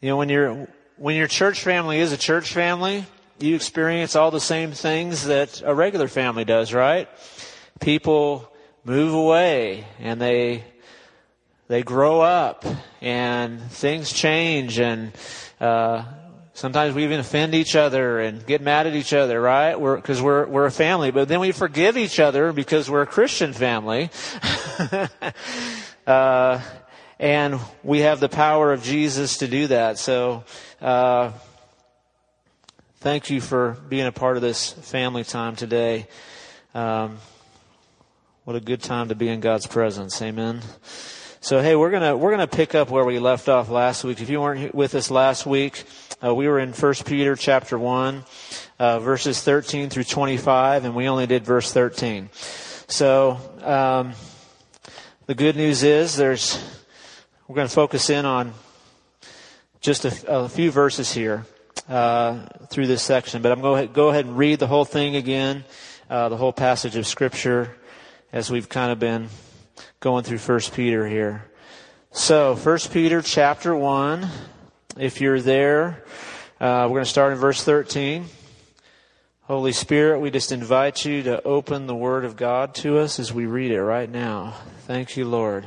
You know, when your when your church family is a church family, you experience all the same things that a regular family does, right? People move away and they they grow up and things change and uh, sometimes we even offend each other and get mad at each other, right? We're because we're we're a family, but then we forgive each other because we're a Christian family. uh, and we have the power of Jesus to do that. So, uh, thank you for being a part of this family time today. Um, what a good time to be in God's presence. Amen. So hey, we're gonna we're gonna pick up where we left off last week. If you weren't with us last week, uh, we were in First Peter chapter one, uh, verses thirteen through twenty-five, and we only did verse thirteen. So um, the good news is there's we're going to focus in on just a, a few verses here uh, through this section, but I'm going to go ahead and read the whole thing again, uh, the whole passage of Scripture, as we've kind of been going through First Peter here. So, First Peter chapter one. If you're there, uh, we're going to start in verse 13. Holy Spirit, we just invite you to open the Word of God to us as we read it right now. Thank you, Lord.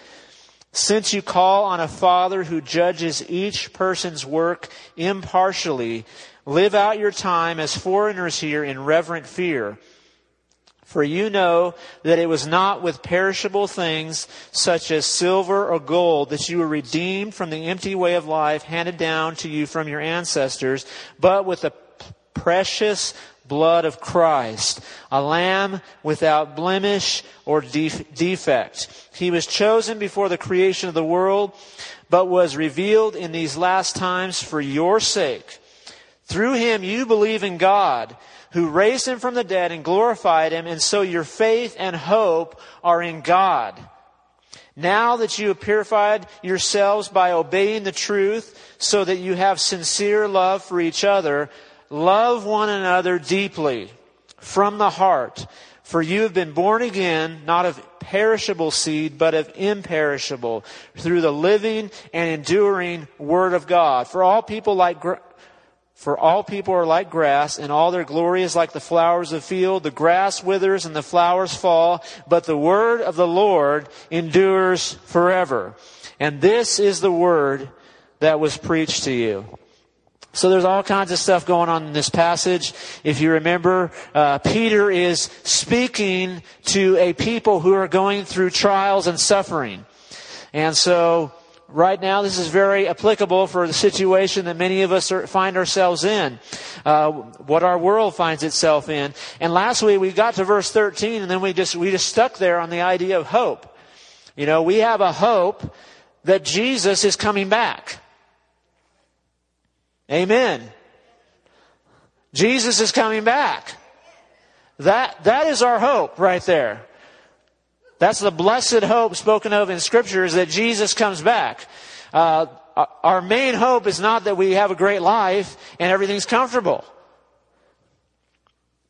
Since you call on a Father who judges each person's work impartially, live out your time as foreigners here in reverent fear. For you know that it was not with perishable things such as silver or gold that you were redeemed from the empty way of life handed down to you from your ancestors, but with the precious blood of Christ, a lamb without blemish or defect. He was chosen before the creation of the world, but was revealed in these last times for your sake. Through him you believe in God, who raised him from the dead and glorified him, and so your faith and hope are in God. Now that you have purified yourselves by obeying the truth, so that you have sincere love for each other, Love one another deeply from the heart, for you have been born again, not of perishable seed, but of imperishable, through the living and enduring Word of God. For all people like, for all people are like grass, and all their glory is like the flowers of the field. The grass withers and the flowers fall, but the word of the Lord endures forever. And this is the word that was preached to you. So there's all kinds of stuff going on in this passage. If you remember, uh, Peter is speaking to a people who are going through trials and suffering. And so, right now, this is very applicable for the situation that many of us are, find ourselves in, uh, what our world finds itself in. And last week we got to verse 13, and then we just we just stuck there on the idea of hope. You know, we have a hope that Jesus is coming back. Amen. Jesus is coming back. That, that is our hope right there. That's the blessed hope spoken of in scripture is that Jesus comes back. Uh, our main hope is not that we have a great life and everything's comfortable.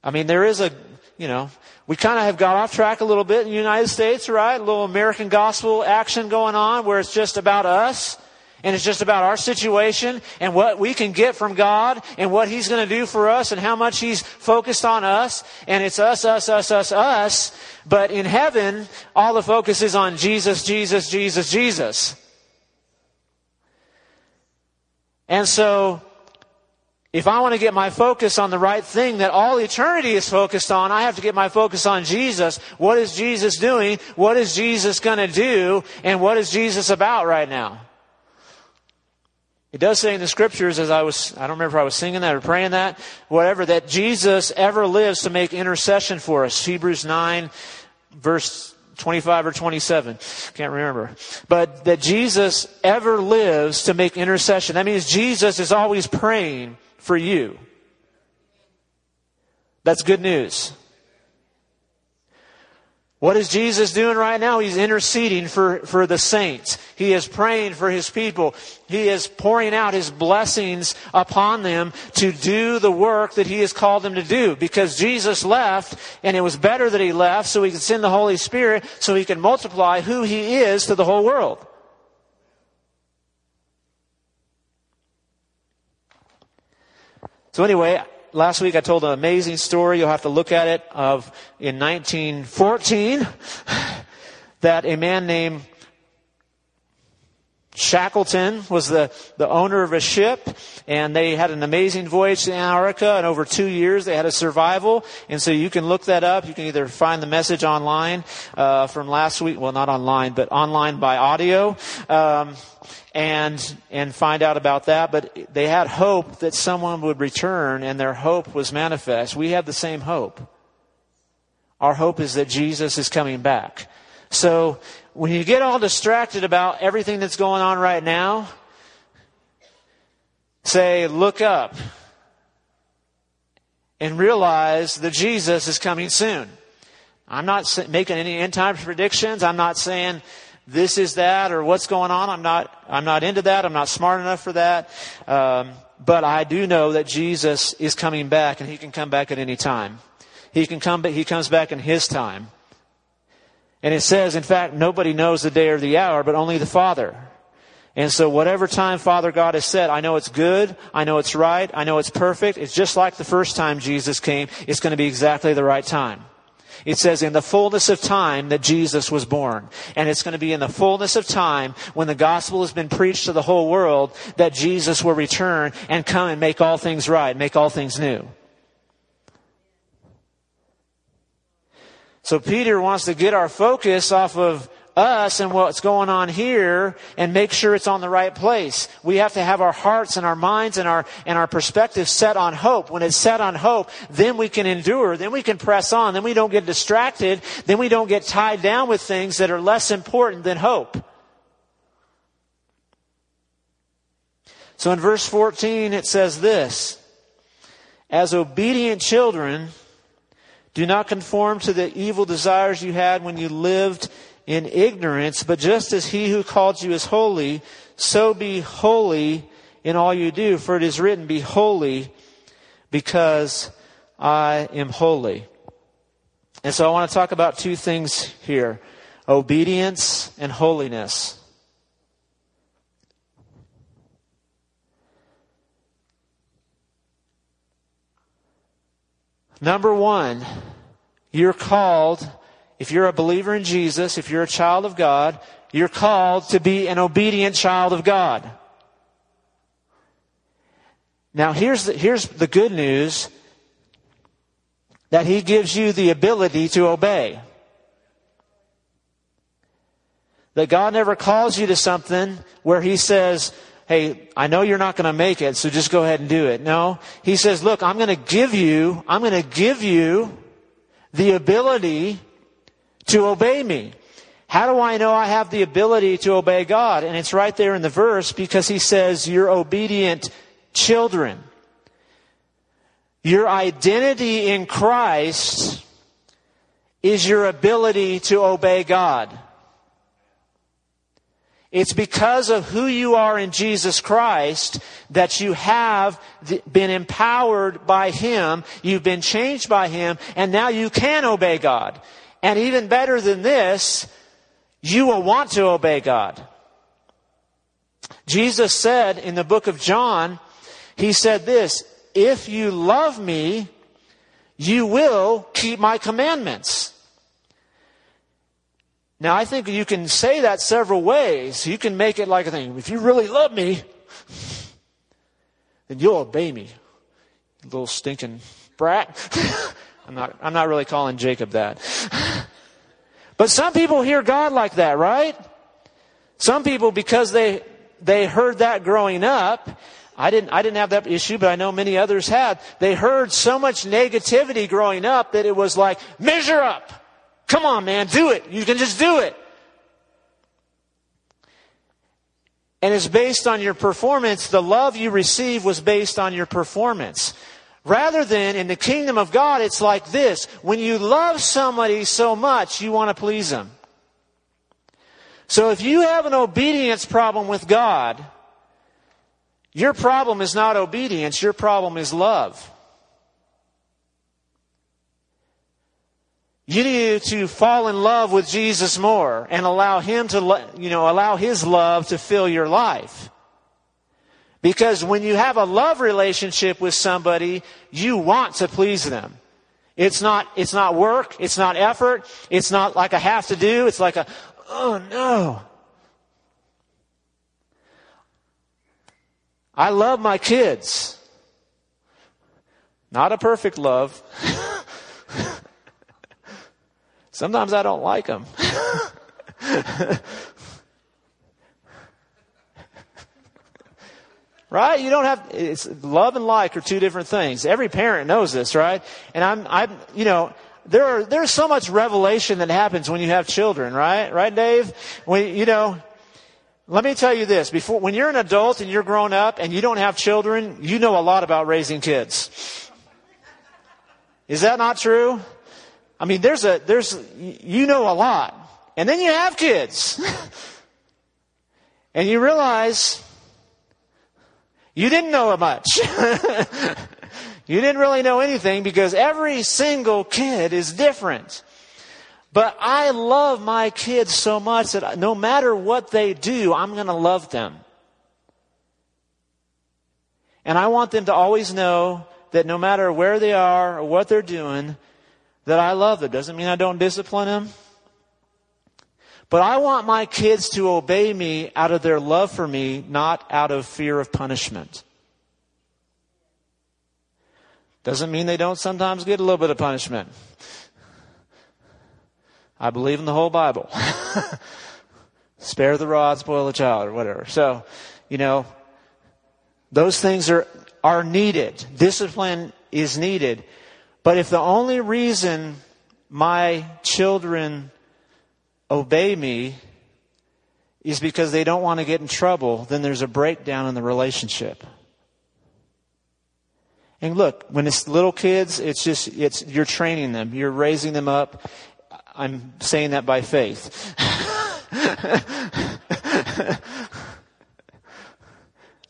I mean, there is a, you know, we kind of have got off track a little bit in the United States, right? A little American gospel action going on where it's just about us. And it's just about our situation and what we can get from God and what He's going to do for us and how much He's focused on us. And it's us, us, us, us, us. But in heaven, all the focus is on Jesus, Jesus, Jesus, Jesus. And so, if I want to get my focus on the right thing that all eternity is focused on, I have to get my focus on Jesus. What is Jesus doing? What is Jesus going to do? And what is Jesus about right now? It does say in the scriptures, as I was, I don't remember if I was singing that or praying that, whatever, that Jesus ever lives to make intercession for us. Hebrews 9, verse 25 or 27. Can't remember. But that Jesus ever lives to make intercession. That means Jesus is always praying for you. That's good news. What is Jesus doing right now? He's interceding for, for the saints. He is praying for his people. He is pouring out his blessings upon them to do the work that he has called them to do. Because Jesus left, and it was better that he left so he could send the Holy Spirit so he can multiply who he is to the whole world. So anyway, last week I told an amazing story. You'll have to look at it of in 1914 that a man named Shackleton was the, the owner of a ship, and they had an amazing voyage to Antarctica, and over two years they had a survival. And so you can look that up. You can either find the message online uh, from last week, well, not online, but online by audio, um, and and find out about that. But they had hope that someone would return, and their hope was manifest. We have the same hope. Our hope is that Jesus is coming back. So when you get all distracted about everything that's going on right now, say, look up and realize that Jesus is coming soon. I'm not making any end time predictions. I'm not saying this is that or what's going on. I'm not, I'm not into that. I'm not smart enough for that. Um, but I do know that Jesus is coming back and he can come back at any time. He can come, but he comes back in his time. And it says, in fact, nobody knows the day or the hour, but only the Father. And so whatever time Father God has said, I know it's good, I know it's right, I know it's perfect. It's just like the first time Jesus came. It's going to be exactly the right time. It says in the fullness of time that Jesus was born. And it's going to be in the fullness of time when the gospel has been preached to the whole world that Jesus will return and come and make all things right, make all things new. So Peter wants to get our focus off of us and what's going on here and make sure it's on the right place. We have to have our hearts and our minds and our, and our perspective set on hope. When it's set on hope, then we can endure, then we can press on, then we don't get distracted, then we don't get tied down with things that are less important than hope. So in verse 14 it says this, as obedient children, do not conform to the evil desires you had when you lived in ignorance, but just as he who called you is holy, so be holy in all you do. For it is written, Be holy because I am holy. And so I want to talk about two things here obedience and holiness. Number one, you're called, if you're a believer in Jesus, if you're a child of God, you're called to be an obedient child of God. Now here's the, here's the good news that He gives you the ability to obey. That God never calls you to something where He says, hey, I know you're not going to make it, so just go ahead and do it. No. He says, look, I'm going to give you, I'm going to give you the ability to obey me. How do I know I have the ability to obey God? And it's right there in the verse because he says, you're obedient children. Your identity in Christ is your ability to obey God. It's because of who you are in Jesus Christ that you have been empowered by Him, you've been changed by Him, and now you can obey God. And even better than this, you will want to obey God. Jesus said in the book of John, He said this, if you love me, you will keep my commandments. Now, I think you can say that several ways. You can make it like a thing. If you really love me, then you'll obey me. Little stinking brat. I'm not, I'm not really calling Jacob that. but some people hear God like that, right? Some people, because they, they heard that growing up, I didn't, I didn't have that issue, but I know many others had. They heard so much negativity growing up that it was like, measure up. Come on, man, do it. You can just do it. And it's based on your performance. The love you receive was based on your performance. Rather than in the kingdom of God, it's like this. When you love somebody so much, you want to please them. So if you have an obedience problem with God, your problem is not obedience, your problem is love. You need to fall in love with Jesus more and allow Him to, you know, allow His love to fill your life. Because when you have a love relationship with somebody, you want to please them. It's not, it's not work. It's not effort. It's not like a have to do. It's like a, oh no. I love my kids. Not a perfect love. Sometimes I don't like them. right? You don't have, it's love and like are two different things. Every parent knows this, right? And I'm, I'm, you know, there are, there's so much revelation that happens when you have children, right? Right, Dave? When, you know, let me tell you this, before, when you're an adult and you're grown up and you don't have children, you know a lot about raising kids. Is that not true? I mean, there's a, there's, you know a lot. And then you have kids. and you realize, you didn't know much. you didn't really know anything because every single kid is different. But I love my kids so much that no matter what they do, I'm going to love them. And I want them to always know that no matter where they are or what they're doing, that I love them. Doesn't mean I don't discipline them. But I want my kids to obey me out of their love for me, not out of fear of punishment. Doesn't mean they don't sometimes get a little bit of punishment. I believe in the whole Bible. Spare the rod, spoil the child, or whatever. So, you know, those things are, are needed. Discipline is needed. But if the only reason my children obey me is because they don't want to get in trouble, then there's a breakdown in the relationship. And look, when it's little kids, it's just, it's, you're training them. You're raising them up. I'm saying that by faith.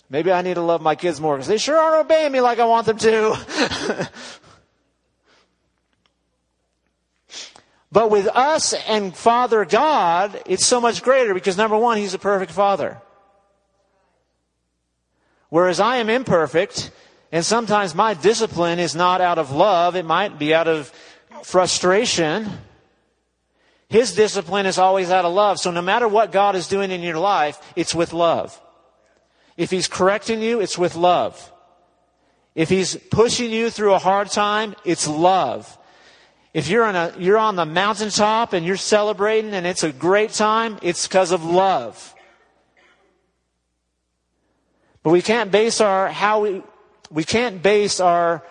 Maybe I need to love my kids more because they sure aren't obeying me like I want them to. But with us and Father God, it's so much greater because number one, He's a perfect Father. Whereas I am imperfect, and sometimes my discipline is not out of love, it might be out of frustration. His discipline is always out of love. So no matter what God is doing in your life, it's with love. If He's correcting you, it's with love. If He's pushing you through a hard time, it's love. If you're on a, you're on the mountaintop and you're celebrating and it's a great time, it's because of love. But we can't base our, how we, we can't base our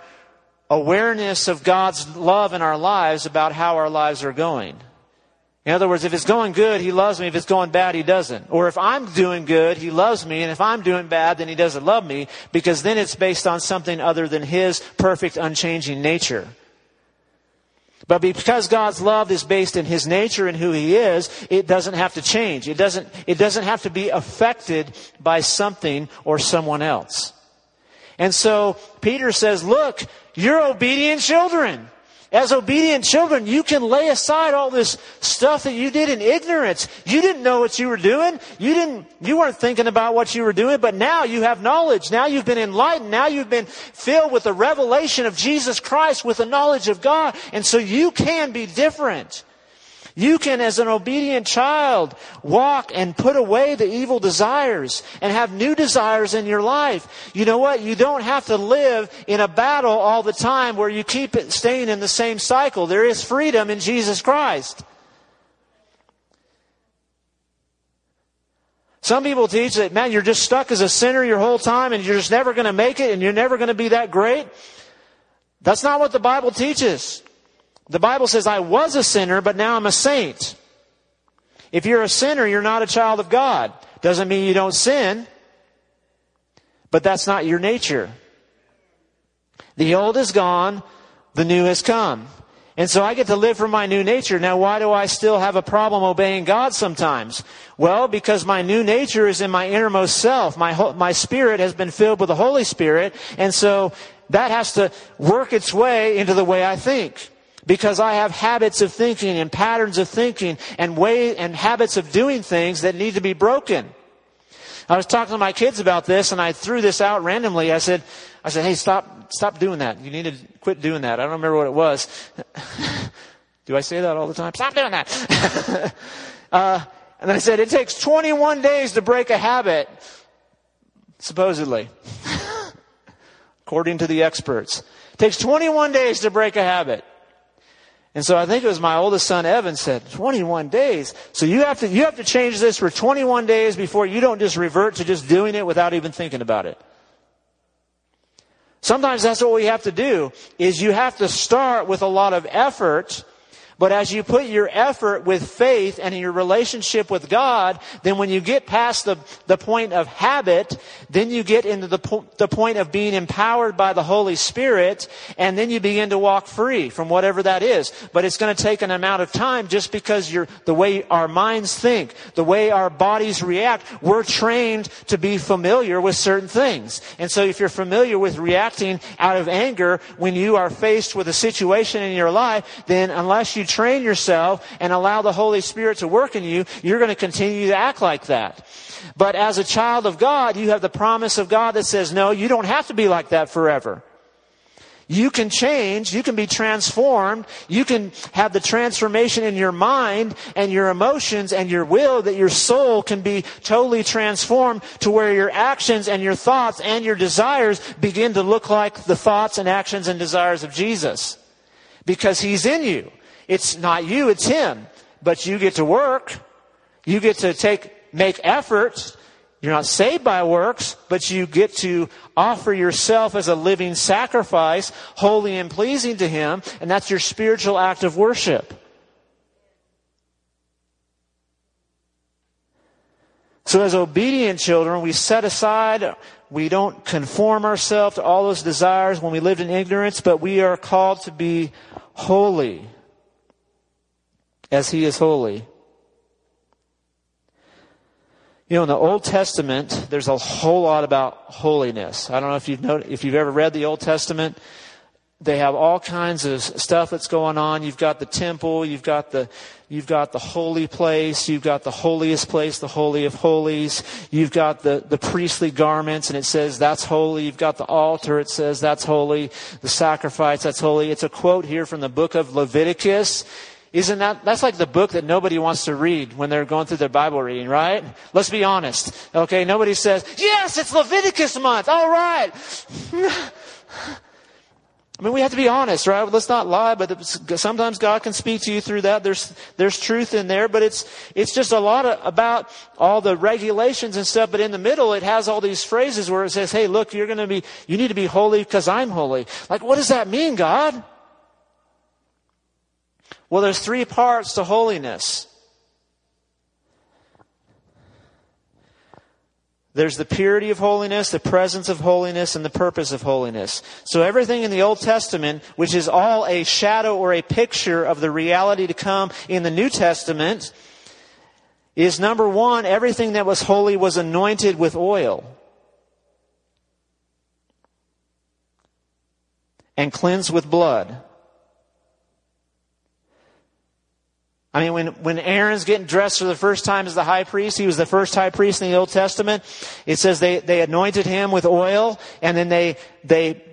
awareness of God's love in our lives about how our lives are going. In other words, if it's going good, He loves me. If it's going bad, He doesn't. Or if I'm doing good, He loves me. And if I'm doing bad, then He doesn't love me because then it's based on something other than His perfect, unchanging nature. But because God's love is based in His nature and who He is, it doesn't have to change. It doesn't, it doesn't have to be affected by something or someone else. And so Peter says, look, you're obedient children. As obedient children, you can lay aside all this stuff that you did in ignorance. You didn't know what you were doing. You didn't, you weren't thinking about what you were doing, but now you have knowledge. Now you've been enlightened. Now you've been filled with the revelation of Jesus Christ with the knowledge of God. And so you can be different. You can, as an obedient child, walk and put away the evil desires and have new desires in your life. You know what? You don't have to live in a battle all the time where you keep staying in the same cycle. There is freedom in Jesus Christ. Some people teach that, man, you're just stuck as a sinner your whole time and you're just never going to make it and you're never going to be that great. That's not what the Bible teaches. The Bible says, I was a sinner, but now I'm a saint. If you're a sinner, you're not a child of God. Doesn't mean you don't sin, but that's not your nature. The old is gone, the new has come. And so I get to live from my new nature. Now, why do I still have a problem obeying God sometimes? Well, because my new nature is in my innermost self. My, my spirit has been filled with the Holy Spirit. And so that has to work its way into the way I think. Because I have habits of thinking and patterns of thinking and way and habits of doing things that need to be broken. I was talking to my kids about this and I threw this out randomly. I said, I said, hey, stop, stop doing that. You need to quit doing that. I don't remember what it was. Do I say that all the time? Stop doing that. uh, and I said, it takes 21 days to break a habit, supposedly, according to the experts. It takes 21 days to break a habit. And so I think it was my oldest son Evan said, 21 days. So you have to, you have to change this for 21 days before you don't just revert to just doing it without even thinking about it. Sometimes that's what we have to do, is you have to start with a lot of effort but as you put your effort with faith and in your relationship with God, then when you get past the, the point of habit, then you get into the, po- the point of being empowered by the Holy Spirit, and then you begin to walk free from whatever that is. But it's going to take an amount of time just because you're, the way our minds think, the way our bodies react, we're trained to be familiar with certain things. And so if you're familiar with reacting out of anger when you are faced with a situation in your life, then unless you train yourself and allow the Holy Spirit to work in you, you're going to continue to act like that. But as a child of God, you have the promise of God that says, no, you don't have to be like that forever. You can change, you can be transformed, you can have the transformation in your mind and your emotions and your will that your soul can be totally transformed to where your actions and your thoughts and your desires begin to look like the thoughts and actions and desires of Jesus. Because He's in you. It's not you, it's Him. But you get to work. You get to take, make efforts. You're not saved by works, but you get to offer yourself as a living sacrifice, holy and pleasing to Him, and that's your spiritual act of worship. So as obedient children, we set aside, we don't conform ourselves to all those desires when we lived in ignorance, but we are called to be holy as he is holy. You know, in the Old Testament, there's a whole lot about holiness. I don't know if you've if you've ever read the Old Testament. They have all kinds of stuff that's going on. You've got the temple, you've got the, you've got the holy place, you've got the holiest place, the holy of holies, you've got the, the priestly garments, and it says that's holy. You've got the altar, it says that's holy. The sacrifice, that's holy. It's a quote here from the book of Leviticus. Isn't that, that's like the book that nobody wants to read when they're going through their Bible reading, right? Let's be honest. Okay, nobody says, yes, it's Leviticus month, alright. I mean, we have to be honest, right? Let's not lie, but sometimes God can speak to you through that. There's, there's truth in there, but it's, it's just a lot of, about all the regulations and stuff, but in the middle it has all these phrases where it says, hey, look, you're gonna be, you need to be holy because I'm holy. Like, what does that mean, God? Well, there's three parts to holiness. There's the purity of holiness, the presence of holiness, and the purpose of holiness. So everything in the Old Testament, which is all a shadow or a picture of the reality to come in the New Testament, is number one, everything that was holy was anointed with oil. And cleansed with blood. I mean, when, when Aaron's getting dressed for the first time as the high priest, he was the first high priest in the Old Testament. It says they, they anointed him with oil and then they, they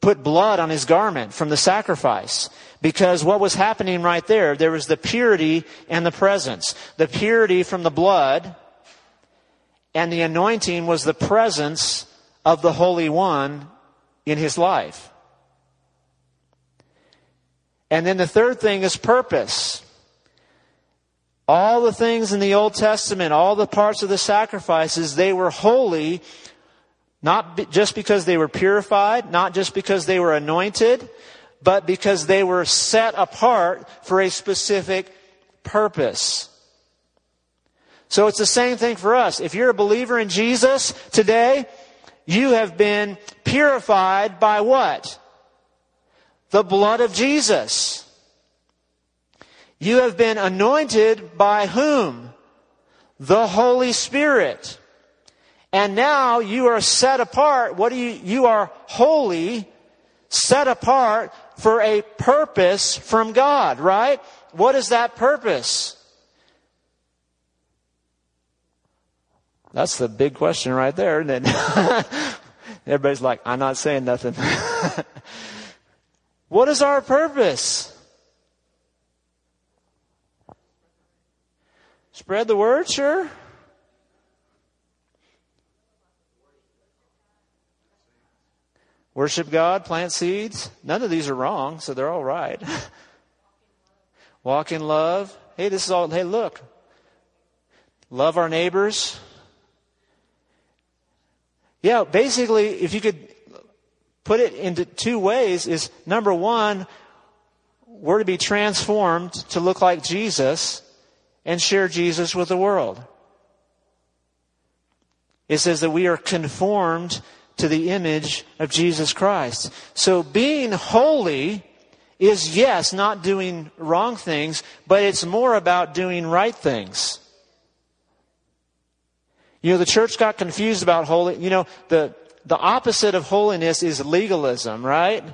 put blood on his garment from the sacrifice. Because what was happening right there, there was the purity and the presence. The purity from the blood and the anointing was the presence of the Holy One in his life. And then the third thing is purpose. All the things in the Old Testament, all the parts of the sacrifices, they were holy, not just because they were purified, not just because they were anointed, but because they were set apart for a specific purpose. So it's the same thing for us. If you're a believer in Jesus today, you have been purified by what? The blood of Jesus. You have been anointed by whom? The Holy Spirit. And now you are set apart. What do you, you are holy, set apart for a purpose from God, right? What is that purpose? That's the big question right there, isn't it? Everybody's like, I'm not saying nothing. what is our purpose? Spread the word, sure. Worship God, plant seeds. None of these are wrong, so they're all right. Walk in love. Hey, this is all, hey, look. Love our neighbors. Yeah, basically, if you could put it into two ways, is number one, we're to be transformed to look like Jesus and share Jesus with the world. It says that we are conformed to the image of Jesus Christ. So being holy is yes, not doing wrong things, but it's more about doing right things. You know, the church got confused about holy. You know, the, the opposite of holiness is legalism, right?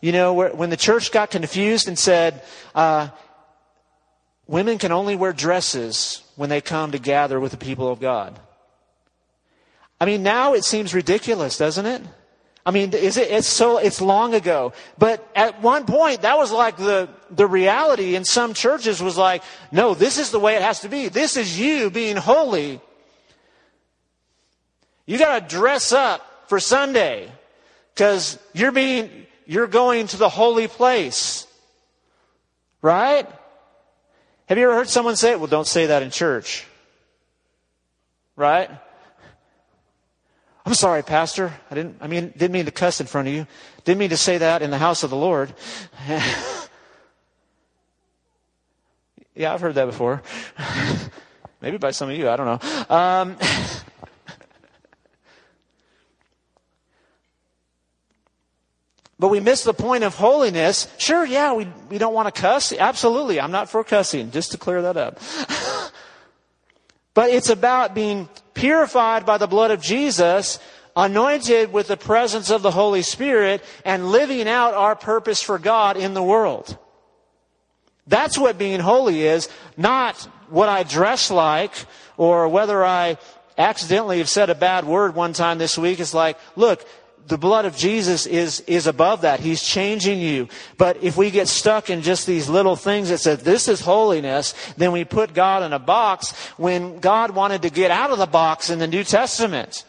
You know, when the church got confused and said, uh, women can only wear dresses when they come to gather with the people of God. I mean, now it seems ridiculous, doesn't it? I mean, is it, it's so, it's long ago. But at one point, that was like the, the reality in some churches was like, no, this is the way it has to be. This is you being holy. You gotta dress up for Sunday. Cause you're being, you're going to the holy place. Right? Have you ever heard someone say, well, don't say that in church? Right? I'm sorry, Pastor. I didn't, I mean, didn't mean to cuss in front of you. Didn't mean to say that in the house of the Lord. yeah, I've heard that before. Maybe by some of you, I don't know. Um, but we miss the point of holiness. Sure, yeah, we, we don't want to cuss. Absolutely. I'm not for cussing, just to clear that up. but it's about being purified by the blood of Jesus, anointed with the presence of the Holy Spirit, and living out our purpose for God in the world. That's what being holy is, not what I dress like or whether I accidentally have said a bad word one time this week. It's like, look, the blood of Jesus is, is above that. He's changing you. But if we get stuck in just these little things that says this is holiness, then we put God in a box when God wanted to get out of the box in the New Testament.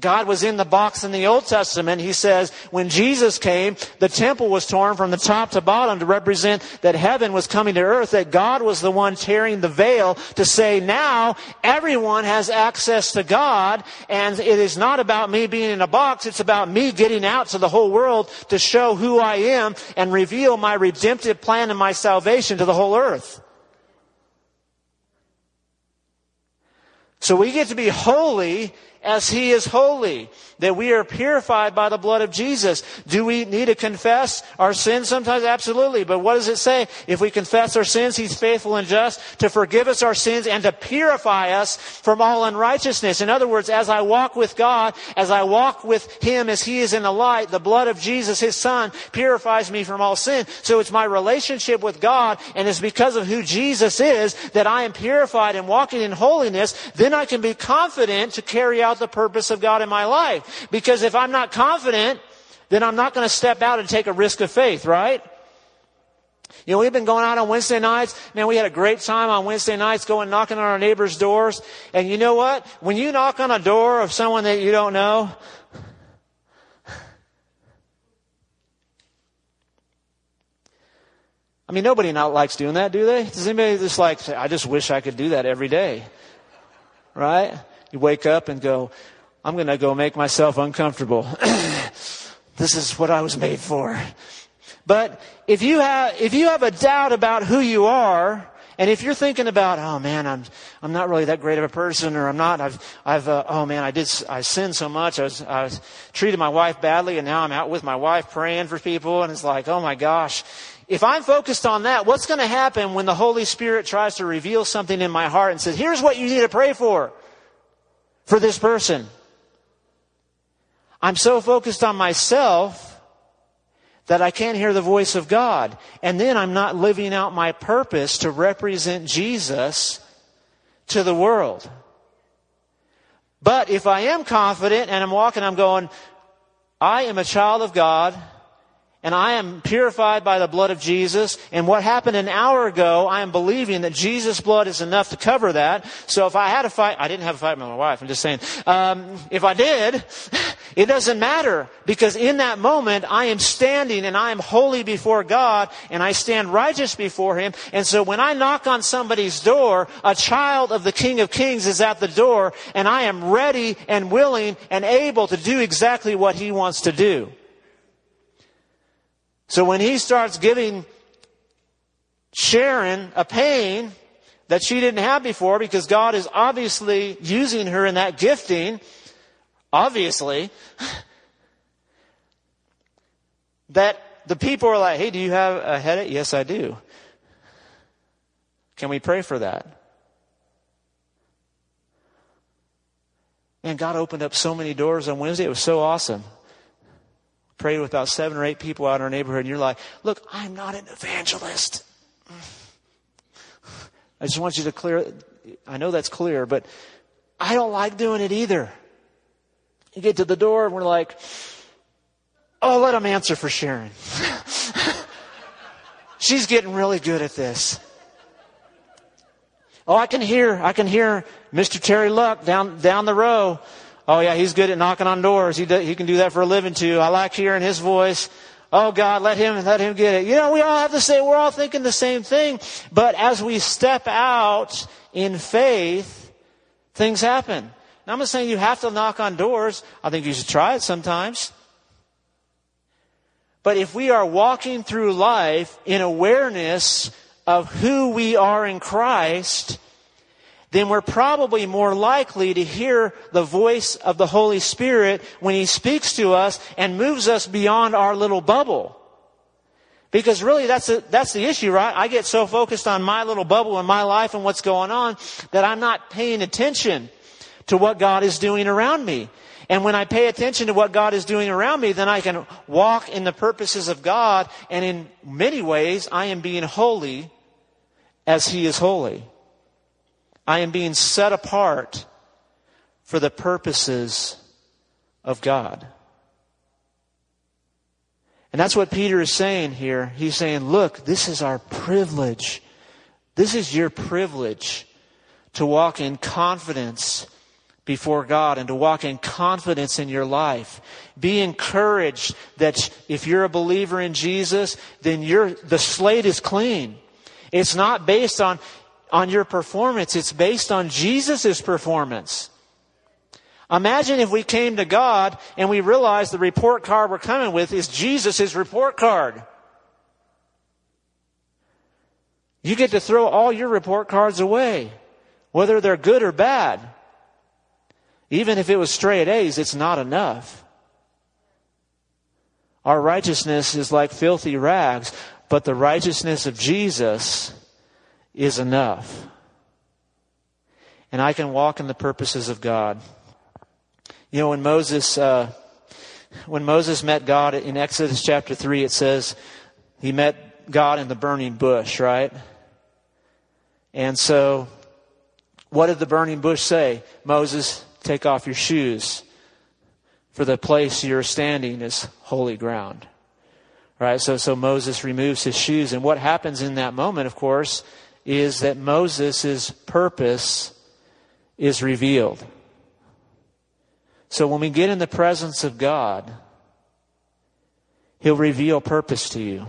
God was in the box in the Old Testament. He says when Jesus came, the temple was torn from the top to bottom to represent that heaven was coming to earth, that God was the one tearing the veil to say now everyone has access to God and it is not about me being in a box, it's about me getting out to the whole world to show who I am and reveal my redemptive plan and my salvation to the whole earth. So we get to be holy as he is holy, that we are purified by the blood of Jesus. Do we need to confess our sins sometimes? Absolutely. But what does it say? If we confess our sins, he's faithful and just to forgive us our sins and to purify us from all unrighteousness. In other words, as I walk with God, as I walk with him as he is in the light, the blood of Jesus, his son, purifies me from all sin. So it's my relationship with God and it's because of who Jesus is that I am purified and walking in holiness. Then I can be confident to carry out the purpose of God in my life. Because if I'm not confident, then I'm not going to step out and take a risk of faith, right? You know, we've been going out on Wednesday nights. Man, we had a great time on Wednesday nights going knocking on our neighbors' doors. And you know what? When you knock on a door of someone that you don't know, I mean, nobody not likes doing that, do they? Does anybody just like, say, I just wish I could do that every day? Right? You wake up and go, I'm going to go make myself uncomfortable. this is what I was made for. But if you have, if you have a doubt about who you are And if you're thinking about, oh man, I'm, I'm not really that great of a person, or I'm not, I've, I've, uh, oh man, I did, I sinned so much, I was, I was treated my wife badly, and now I'm out with my wife praying for people, and it's like, oh my gosh. If I'm focused on that, what's going to happen when the Holy Spirit tries to reveal something in my heart and says, here's what you need to pray for, for this person? I'm so focused on myself that I can't hear the voice of God. And then I'm not living out my purpose to represent Jesus to the world. But if I am confident and I'm walking, I'm going, I am a child of God and I am purified by the blood of Jesus. And what happened an hour ago, I am believing that Jesus' blood is enough to cover that. So if I had a fight, I didn't have a fight with my wife. I'm just saying, um, if I did, it doesn't matter because in that moment I am standing and I am holy before God and I stand righteous before Him. And so when I knock on somebody's door, a child of the King of Kings is at the door and I am ready and willing and able to do exactly what He wants to do. So when he starts giving Sharon a pain that she didn't have before because God is obviously using her in that gifting, obviously, that the people are like, hey, do you have a headache? Yes, I do. Can we pray for that? And God opened up so many doors on Wednesday. It was so awesome prayed with about seven or eight people out in our neighborhood, and you're like, look, I'm not an evangelist. I just want you to clear, I know that's clear, but I don't like doing it either. You get to the door and we're like, oh, let him answer for Sharon. She's getting really good at this. Oh, I can hear, I can hear Mr. Terry Luck down, down the row. Oh yeah, he's good at knocking on doors. He, do, he can do that for a living too. I like hearing his voice. Oh God, let him, let him get it. You know, we all have to say, we're all thinking the same thing. But as we step out in faith, things happen. Now I'm not saying you have to knock on doors. I think you should try it sometimes. But if we are walking through life in awareness of who we are in Christ, then we're probably more likely to hear the voice of the Holy Spirit when He speaks to us and moves us beyond our little bubble. Because really that's, a, that's the issue, right? I get so focused on my little bubble in my life and what's going on that I'm not paying attention to what God is doing around me. And when I pay attention to what God is doing around me, then I can walk in the purposes of God. And in many ways, I am being holy as He is holy. I am being set apart for the purposes of God. And that's what Peter is saying here. He's saying, look, this is our privilege. This is your privilege to walk in confidence before God and to walk in confidence in your life. Be encouraged that if you're a believer in Jesus, then the slate is clean. It's not based on on your performance. It's based on Jesus' performance. Imagine if we came to God and we realized the report card we're coming with is Jesus' report card. You get to throw all your report cards away, whether they're good or bad. Even if it was straight A's, it's not enough. Our righteousness is like filthy rags, but the righteousness of Jesus is enough. And I can walk in the purposes of God. You know, when Moses, uh, when Moses met God in Exodus chapter 3, it says he met God in the burning bush, right? And so, what did the burning bush say? Moses, take off your shoes, for the place you're standing is holy ground. Right? So, so Moses removes his shoes. And what happens in that moment, of course, is that Moses' purpose is revealed. So when we get in the presence of God, He'll reveal purpose to you.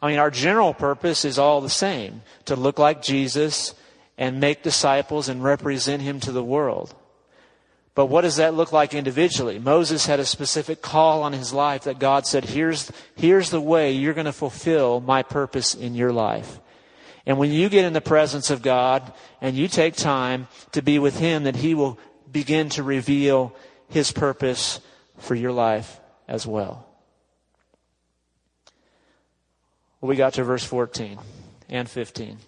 I mean, our general purpose is all the same to look like Jesus and make disciples and represent Him to the world. But what does that look like individually? Moses had a specific call on his life that God said, here's, here's the way you're going to fulfill my purpose in your life. And when you get in the presence of God and you take time to be with Him, that He will begin to reveal His purpose for your life as well. well we got to verse 14 and 15.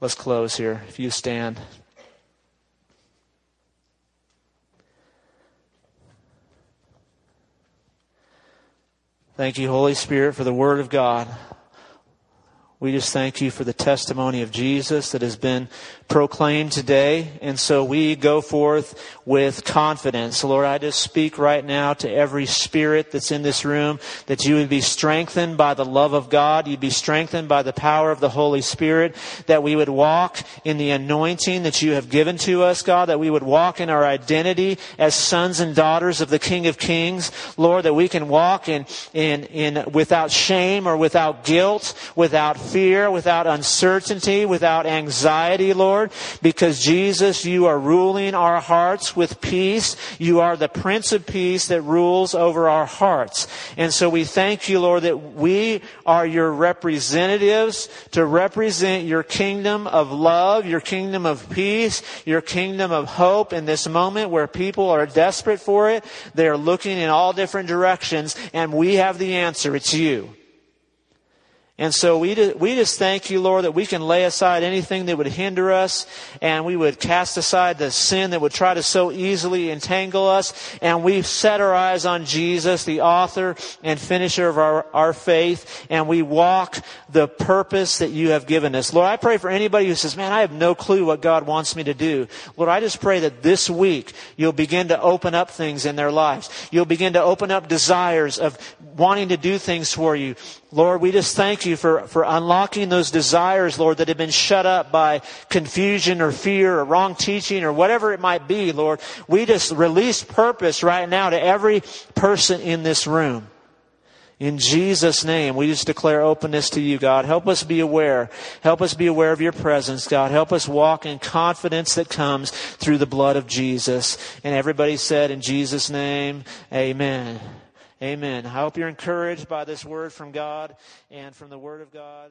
Let's close here. If you stand. Thank you, Holy Spirit, for the Word of God. We just thank you for the testimony of Jesus that has been proclaimed today. And so we go forth with confidence. Lord, I just speak right now to every spirit that's in this room that you would be strengthened by the love of God. You'd be strengthened by the power of the Holy Spirit. That we would walk in the anointing that you have given to us, God. That we would walk in our identity as sons and daughters of the King of Kings. Lord, that we can walk in, in, in without shame or without guilt, without fear, without uncertainty, without anxiety, Lord, because Jesus, you are ruling our hearts with peace. You are the Prince of Peace that rules over our hearts. And so we thank you, Lord, that we are your representatives to represent your kingdom of love, your kingdom of peace, your kingdom of hope in this moment where people are desperate for it. They are looking in all different directions and we have the answer. It's you. And so we, we just thank you, Lord, that we can lay aside anything that would hinder us and we would cast aside the sin that would try to so easily entangle us. And we set our eyes on Jesus, the author and finisher of our, our faith, and we walk the purpose that you have given us. Lord, I pray for anybody who says, man, I have no clue what God wants me to do. Lord, I just pray that this week you'll begin to open up things in their lives. You'll begin to open up desires of wanting to do things for you. Lord, we just thank you for, for unlocking those desires, Lord, that have been shut up by confusion or fear or wrong teaching or whatever it might be, Lord. We just release purpose right now to every person in this room. In Jesus' name, we just declare openness to you, God. Help us be aware. Help us be aware of your presence, God. Help us walk in confidence that comes through the blood of Jesus. And everybody said, in Jesus' name, amen. Amen. I hope you're encouraged by this word from God and from the Word of God.